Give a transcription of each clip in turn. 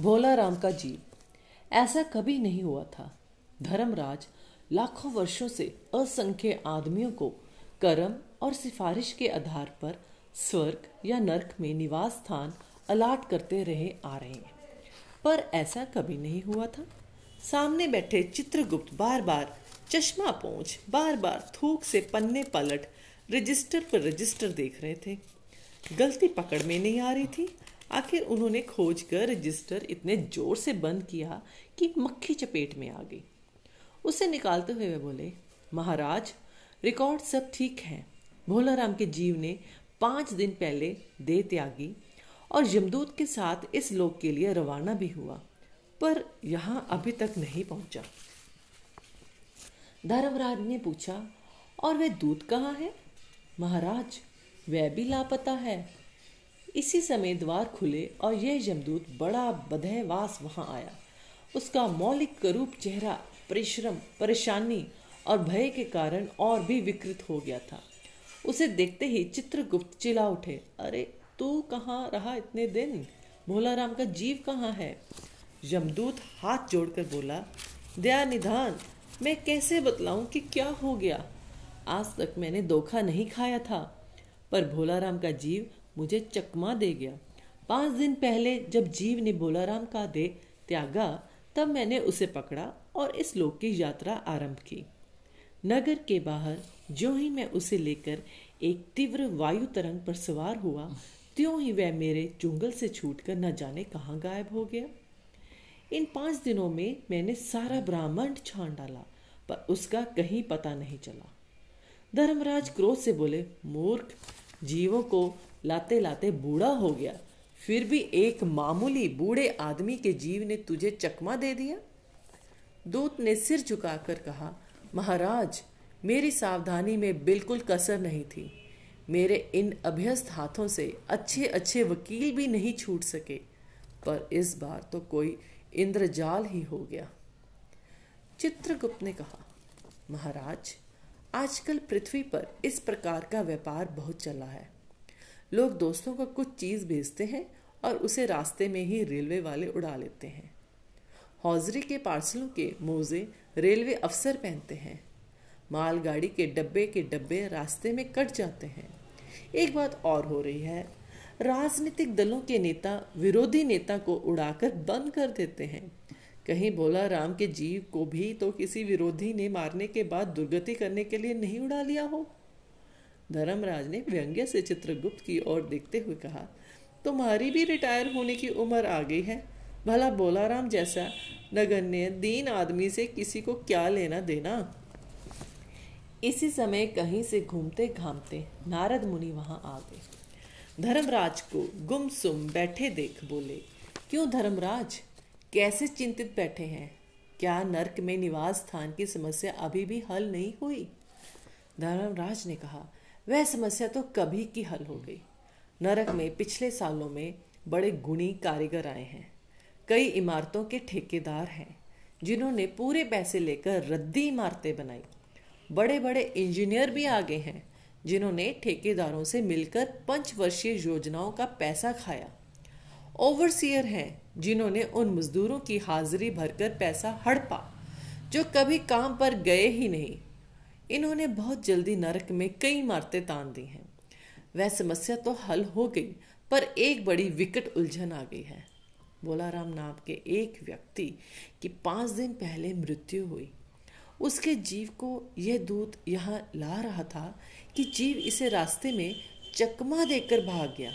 भोला राम का जीव। ऐसा कभी नहीं हुआ था। धर्मराज लाखों वर्षों से असंख्य आदमियों को कर्म और सिफारिश के आधार पर स्वर्ग या नरक में निवास स्थान अलाट करते रहे आ रहे हैं। पर ऐसा कभी नहीं हुआ था। सामने बैठे चित्रगुप्त बार बार चश्मा पहुँच बार बार थूक से पन्ने पलट, रजिस्टर पर रजिस्टर देख रहे थे। गलती पकड़ में नहीं आ रही थी। आखिर उन्होंने खोज कर रजिस्टर इतने ज़ोर से बंद किया कि मक्खी चपेट में आ गई। उसे निकालते हुए वे बोले, महाराज, रिकॉर्ड सब ठीक है। भोला राम के जीव ने पाँच दिन पहले दे त्यागी और यमदूत के साथ इस लोक के लिए रवाना भी हुआ, पर यहाँ अभी तक नहीं पहुँचा। धर्मराज ने पूछा, और वह दूत कहाँ है? महाराज, वह भी लापता है। इसी समय द्वार खुले और यह यमदूत बड़ा बधयवास वहाँ आया। उसका मौलिक करूप चेहरा परिश्रम, परेशानी और भय के कारण और भी विकृत हो गया था। उसे देखते ही चित्रगुप्त चिल्ला उठे, अरे, तू कहाँ रहा इतने दिन? भोला राम का जीव कहाँ है? यमदूत हाथ जोड़कर बोला, दया निधान, मैं कैसे बतलाऊं कि क्या हो गया? आज तक मैंने धोखा नहीं खाया था, पर भोला राम का जीव मुझे चकमा दे गया। पाँच दिन पहले जब जीव ने भोला राम का दे त्यागा, तब मैंने उसे पकड़ा और इस लोक की यात्रा आरंभ की। नगर के बाहर जो ही मैं उसे लेकर एक तीव्र वायु तरंग पर सवार हुआ, त्यों ही वह मेरे चुंगल से छूटकर न जाने कहाँ गायब हो गया। इन पाँच दिनों में मैंने सारा ब्राह्मण छान डाला, पर उसका कहीं पता नहीं चला। धर्मराज क्रोध से बोले, मूर्ख, जीवों को लाते लाते बूढ़ा हो गया। फिर भी एक मामूली बूढ़े आदमी के जीव ने तुझे चकमा दे दिया? दूत ने सिर झुकाकर कहा, महाराज, मेरी सावधानी में बिल्कुल कसर नहीं थी। मेरे इन अभ्यस्त हाथों से अच्छे अच्छे वकील भी नहीं छूट सके। पर इस बार तो कोई इंद्रजाल ही हो गया। चित्रगुप्त ने कहा, महाराज, आजकल पृथ्वी पर इस प्रकार का व्यापार बहुत चला है। लोग दोस्तों को कुछ चीज़ भेजते हैं और उसे रास्ते में ही रेलवे वाले उड़ा लेते हैं। हौजरी के पार्सलों के मोजे रेलवे अफसर पहनते हैं। मालगाड़ी के डब्बे के डब्बे रास्ते में कट जाते हैं। एक बात और हो रही है, राजनीतिक दलों के नेता विरोधी नेता को उड़ाकर बंद कर देते हैं। कहीं बोला राम के जीव को भी तो किसी विरोधी ने मारने के बाद दुर्गति करने के लिए नहीं उड़ा लिया हो। धर्मराज ने व्यंग्य से चित्रगुप्त की ओर देखते हुए कहा, तुम्हारी भी रिटायर होने की उम्र आ गई है। भला बोला राम जैसा नगण्य दीन आदमी से किसी को क्या लेना देना? इसी समय कहीं से घूमते घामते नारद मुनि वहाँ आ गए। धर्मराज को गुमसुम बैठे देख बोले, क्यों धर्मराज? कैसे चिंतित बैठे हैं? क्या नरक में निवास स्थान की समस्या अभी भी हल नहीं हुई? धर्मराज ने कहा वह समस्या तो कभी की हल हो गई। नरक में पिछले सालों में बड़े गुणी कारीगर आए हैं। कई इमारतों के ठेकेदार हैं, जिन्होंने पूरे पैसे लेकर रद्दी इमारतें बनाई। बड़े बड़े इंजीनियर भी आगे हैं, जिन्होंने ठेकेदारों से मिलकर पंचवर्षीय योजनाओं का पैसा खाया। ओवरसियर हैं, जिन्होंने उन मजदूरों की हाजिरी भरकर पैसा हड़पा, जो कभी काम पर गए ही नहीं। इन्होंने बहुत जल्दी नरक में कई मारते तान दी हैं। वह समस्या तो हल हो गई, पर एक बड़ी विकट उलझन आ गई है। बोलाराम नाम के एक व्यक्ति की पाँच दिन पहले मृत्यु हुई। उसके जीव को यह दूत यहाँ ला रहा था कि जीव इसे रास्ते में चकमा देकर भाग गया।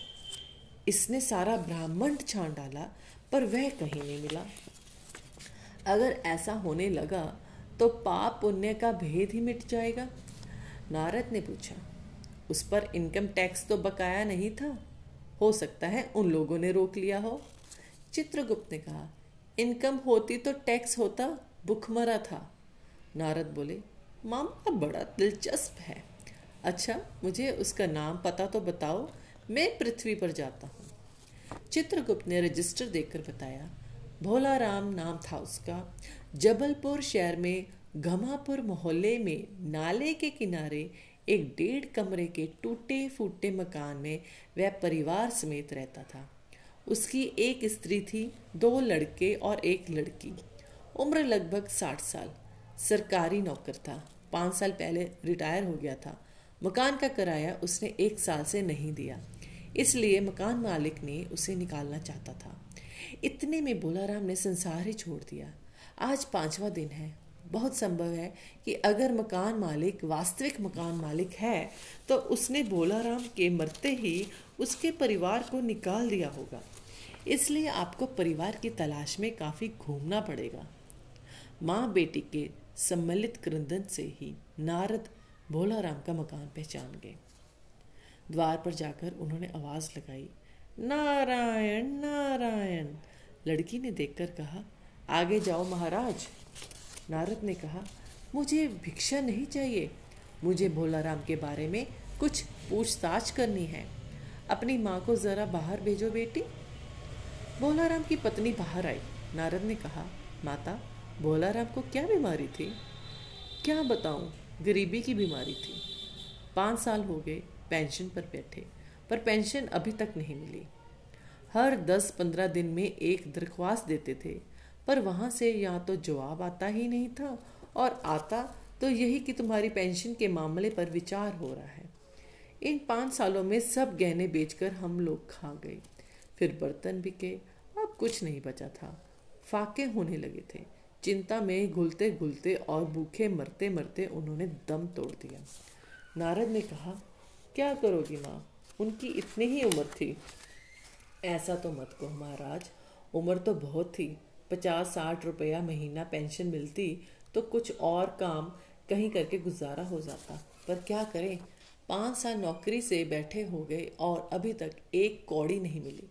इसने सारा ब्राह्मण छान डाला, पर वह कहीं नहीं मिला। अगर ऐसा होने लगा तो पाप पुण्य का भेद ही मिट जाएगा। नारद ने पूछा, उस पर इनकम टैक्स तो बकाया नहीं था? हो सकता है उन लोगों ने रोक लिया हो। चित्रगुप्त ने कहा इनकम होती तो टैक्स होता भुखमरा था। नारद बोले, मामला बड़ा दिलचस्प है। अच्छा मुझे उसका नाम पता तो बताओ, मैं पृथ्वी पर जाता हूँ। चित्रगुप्त ने रजिस्टर देखकर बताया भोला राम नाम था उसका। जबलपुर शहर में घमापुर मोहल्ले में नाले के किनारे एक डेढ़ कमरे के टूटे फूटे मकान में वह परिवार समेत रहता था। उसकी एक स्त्री थी, दो लड़के और एक लड़की। उम्र लगभग साठ साल। सरकारी नौकर था। पाँच साल पहले रिटायर हो गया था। मकान का किराया उसने एक साल से नहीं दिया। इसलिए मकान मालिक ने उसे निकालना चाहता था। इतने में बोलाराम ने संसार ही छोड़ दिया। आज पांचवा दिन है। बहुत संभव है कि अगर मकान मालिक, वास्तविक मकान मालिक है तो उसने बोलाराम के मरते ही उसके परिवार को निकाल दिया होगा। इसलिए आपको परिवार की तलाश में काफ़ी घूमना पड़ेगा। माँ बेटी के सम्मिलित क्रंदन से ही नारद भोलाराम का मकान पहचान गए। द्वार पर जाकर उन्होंने आवाज़ लगाई नारायण नारायण। लड़की ने देखकर कहा, आगे जाओ महाराज। नारद ने कहा, मुझे भिक्षा नहीं चाहिए। मुझे भोलाराम के बारे में कुछ पूछताछ करनी है। अपनी माँ को जरा बाहर भेजो बेटी। भोलाराम की पत्नी बाहर आई। नारद ने कहा, माता, भोलाराम को क्या बीमारी थी? क्या बताऊँ? गरीबी की बीमारी थी। पाँच साल हो गए, पेंशन पर बैठे। पर पेंशन अभी तक नहीं मिली। हर दस पंद्रह दिन में एक दरख्वास्त देते थे, पर वहाँ से या तो जवाब आता ही नहीं था और आता तो यही कि तुम्हारी पेंशन के मामले पर विचार हो रहा है। इन पाँच सालों में सब गहने बेचकर हम लोग खा गए। फिर बर्तन बिके, अब कुछ नहीं बचा था। फाके होने लगे थे। चिंता में घुलते घुलते और भूखे मरते मरते उन्होंने दम तोड़ दिया। नारद ने कहा, क्या करोगी माँ? उनकी इतनी ही उम्र थी। ऐसा तो मत कहो महाराज, उम्र तो बहुत थी। पचास साठ रुपया महीना पेंशन मिलती तो कुछ और काम कहीं करके गुजारा हो जाता। पर क्या करें, पाँच साल नौकरी से बैठे हो गए और अभी तक एक कौड़ी नहीं मिली।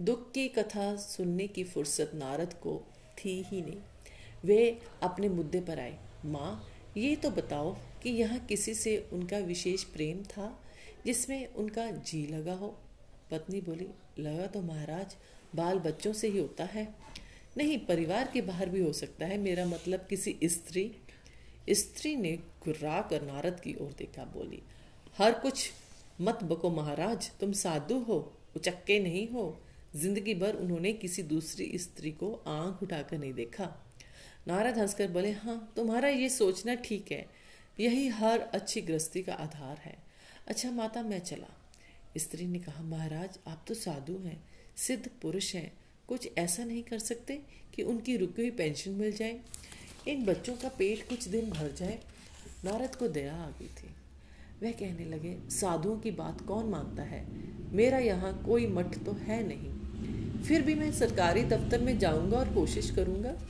दुख की कथा सुनने की फुर्सत नारद को थी ही नहीं। वे अपने मुद्दे पर आए। माँ, ये तो बताओ कि यहाँ किसी से उनका विशेष प्रेम था? जिसमें उनका जी लगा हो। पत्नी बोली, लगा तो महाराज, बाल बच्चों से ही होता है। नहीं, परिवार के बाहर भी हो सकता है। मेरा मतलब किसी स्त्री स्त्री ने गुर्रा कर नारद की ओर देखा, बोली, हर कुछ मत बको महाराज, तुम साधु हो, उचक्के नहीं हो। ज़िंदगी भर उन्होंने किसी दूसरी स्त्री को आँख उठाकर नहीं देखा। नारद हंसकर बोले हाँ तुम्हारा ये सोचना ठीक है। यही हर अच्छी गृहस्थी का आधार है। अच्छा माता, मैं चला। स्त्री ने कहा, महाराज, आप तो साधु हैं, सिद्ध पुरुष हैं। कुछ ऐसा नहीं कर सकते कि उनकी रुकी हुई पेंशन मिल जाए। इन बच्चों का पेट कुछ दिन भर जाए। नारद को दया आ गई थी। वह कहने लगे, साधुओं की बात कौन मानता है? मेरा यहाँ कोई मठ तो है नहीं। फिर भी मैं सरकारी दफ्तर में जाऊँगा और कोशिश करूँगा?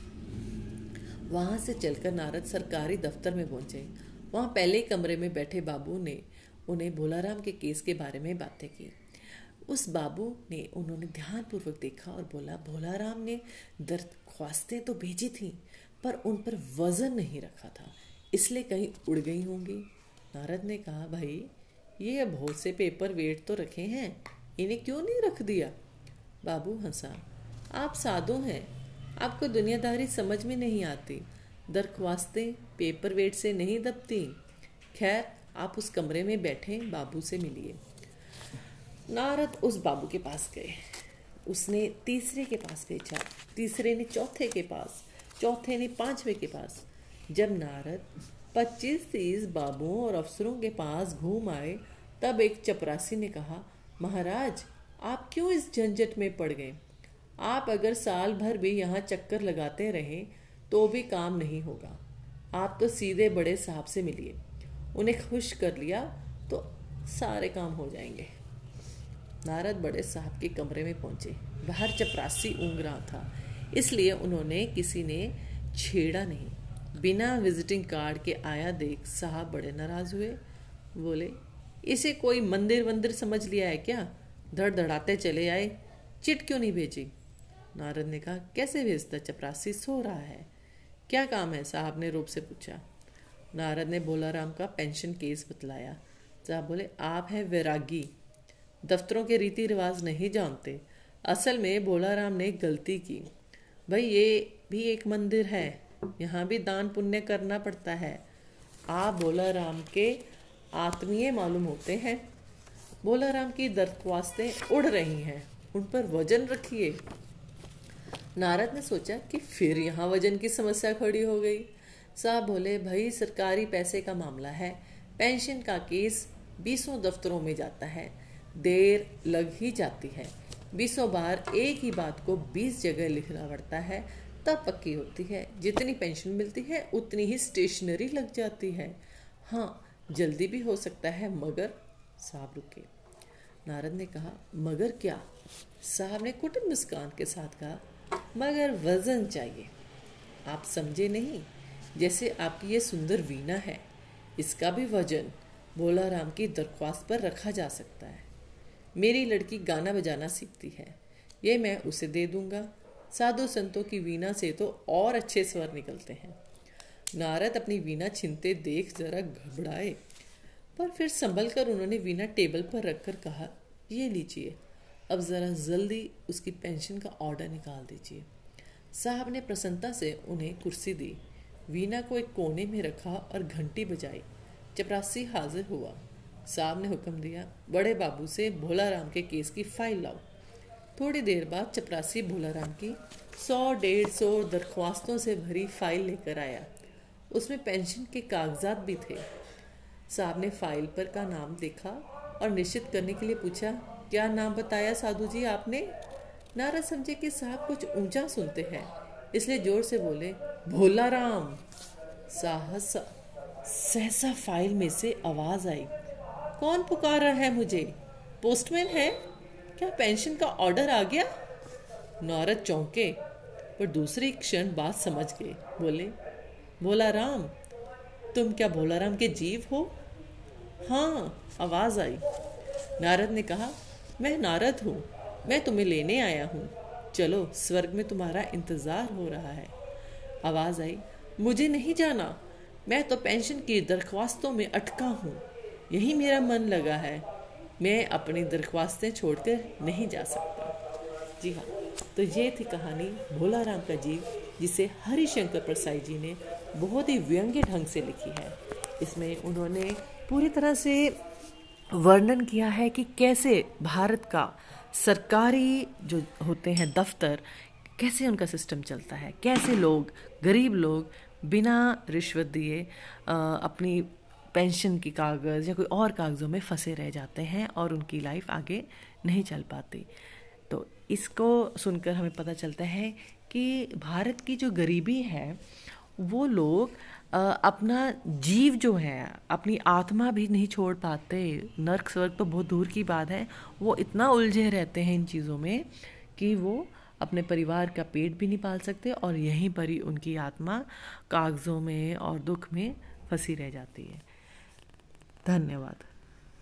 वहाँ से चलकर नारद सरकारी दफ्तर में पहुँचे। वहाँ पहले कमरे में बैठे बाबू ने उन्हें भोलाराम के केस के बारे में बातें की। उस बाबू ने उन्होंने ध्यानपूर्वक देखा और बोला, भोलाराम ने दरख्वास्तें तो भेजी थी, पर उन पर वज़न नहीं रखा था, इसलिए कहीं उड़ गई होंगी। नारद ने कहा, भाई, ये बहुत से पेपर वेट तो रखे हैं, इन्हें क्यों नहीं रख दिया? बाबू हंसा, आप साधु हैं, आपको दुनियादारी समझ में नहीं आती। दरख्वास्तें पेपर वेट से नहीं दबती। खैर आप उस कमरे में बैठे बाबू से मिलिए। नारद उस बाबू के पास गए। उसने तीसरे के पास भेजा। तीसरे ने चौथे के पास, चौथे ने पांचवे के पास। जब नारद पच्चीस तीस बाबुओं और अफसरों के पास घूम आए, तब एक चपरासी ने कहा, महाराज, आप क्यों इस झंझट में पड़ गए? आप अगर साल भर भी यहाँ चक्कर लगाते रहें तो भी काम नहीं होगा। आप तो सीधे बड़े साहब से मिलिए। उन्हें खुश कर लिया तो सारे काम हो जाएँगे। नारद बड़े साहब के कमरे में पहुँचे। बाहर चपरासी ऊँग रहा था, इसलिए उन्होंने किसी ने छेड़ा नहीं। बिना विजिटिंग कार्ड के आया देख साहब बड़े नाराज़ हुए। बोले, इसे कोई मंदिर वंदिर समझ लिया है क्या? धड़ धड़ाते चले आए, चिट क्यों नहीं भेजी? नारद ने कहा, कैसे भेजता? चपरासी सो रहा है। क्या काम है? साहब ने रूप से पूछा। नारद ने भोलाराम का पेंशन केस बतलाया साहब बोले, आप हैं वैरागी, दफ्तरों के रीति रिवाज नहीं जानते। असल में भोलाराम ने गलती की। भाई, ये भी एक मंदिर है, यहाँ भी दान पुण्य करना पड़ता है। आप भोलाराम के आत्मीय मालूम होते हैं। भोलाराम की दरख्वास्तें उड़ रही हैं, उन पर वज़न रखिए। नारद ने सोचा कि फिर यहाँ वज़न की समस्या खड़ी हो गई। साहब बोले, भाई, सरकारी पैसे का मामला है। पेंशन का केस बीसों दफ्तरों में जाता है। देर लग ही जाती है। बीसों बार एक ही बात को बीस जगह लिखना पड़ता है। तब पक्की होती है। जितनी पेंशन मिलती है, उतनी ही स्टेशनरी लग जाती है। हाँ जल्दी भी हो सकता है, मगर साहब रुके। नारद ने कहा, मगर क्या साहब ने कुटुंब मुस्कान के साथ कहा, मगर वज़न चाहिए। आप समझे नहीं? जैसे आपकी ये सुंदर वीणा है। इसका भी वज़न भोला राम की दरख्वास्त पर रखा जा सकता है। मेरी लड़की गाना बजाना सीखती है। ये मैं उसे दे दूँगा। साधु संतों की वीणा से तो और अच्छे स्वर निकलते हैं। नारद अपनी वीणा छिनते देख जरा घबराए। पर फिर संभल कर उन्होंने वीणा टेबल पर रखकर कहा, ये लीजिए। अब ज़रा जल्दी उसकी पेंशन का ऑर्डर निकाल दीजिए। साहब ने प्रसन्नता से उन्हें कुर्सी दी। वीणा को एक कोने में रखा और घंटी बजाई। चपरासी हाजिर हुआ। साहब ने हुक्म दिया, बड़े बाबू से भोला राम के केस की फ़ाइल लाओ। थोड़ी देर बाद चपरासी भोलाराम की सौ, डेढ़ सौ दरख्वास्तों से भरी फ़ाइल लेकर आया। उसमें पेंशन के कागजात भी थे। साहब ने फ़ाइल पर का नाम देखा और निश्चित करने के लिए पूछा, क्या नाम बताया साधु जी आपने? नारा समझे कि साहब कुछ ऊँचा सुनते हैं। इसलिए ज़ोर से बोले भोला राम साहस, सहसा फ़ाइल में से आवाज़ आई। कौन पुकार रहा है मुझे? पोस्टमैन है? क्या पेंशन का ऑर्डर आ गया? नारद चौंके, पर दूसरी क्षण बात समझ गए। बोले भोला राम तुम क्या भोला राम के जीव हो? हाँ आवाज़ आई। नारद ने कहा, मैं नारद हूँ, मैं तुम्हें लेने आया हूँ। चलो, स्वर्ग में तुम्हारा इंतज़ार हो रहा है। आवाज़ आई, मुझे नहीं जाना। मैं तो पेंशन की दरख्वास्तों में अटका हूँ। यही मेरा मन लगा है। मैं अपनी दरख्वास्तें छोड़कर नहीं जा सकता। जी हाँ तो ये थी कहानी भोला राम का जीव, जिसे हरिशंकर प्रसाई जी ने बहुत ही व्यंग्य ढंग से लिखी है। इसमें उन्होंने पूरी तरह से वर्णन किया है कि कैसे भारत का सरकारी जो होते हैं दफ्तर, कैसे उनका सिस्टम चलता है? कैसे लोग, गरीब लोग बिना रिश्वत दिए अपनी पेंशन की कागज़ या कोई और कागज़ों में फंसे रह जाते हैं और उनकी लाइफ आगे नहीं चल पाती? तो इसको सुनकर हमें पता चलता है कि भारत की जो गरीबी है वो लोग अपना जीव जो है, अपनी आत्मा भी नहीं छोड़ पाते। नर्क स्वर्ग तो बहुत दूर की बात है। वो इतना उलझे रहते हैं इन चीज़ों में कि वो अपने परिवार का पेट भी नहीं पाल सकते और यहीं पर ही उनकी आत्मा कागज़ों में और दुख में फंसी रह जाती है। धन्यवाद।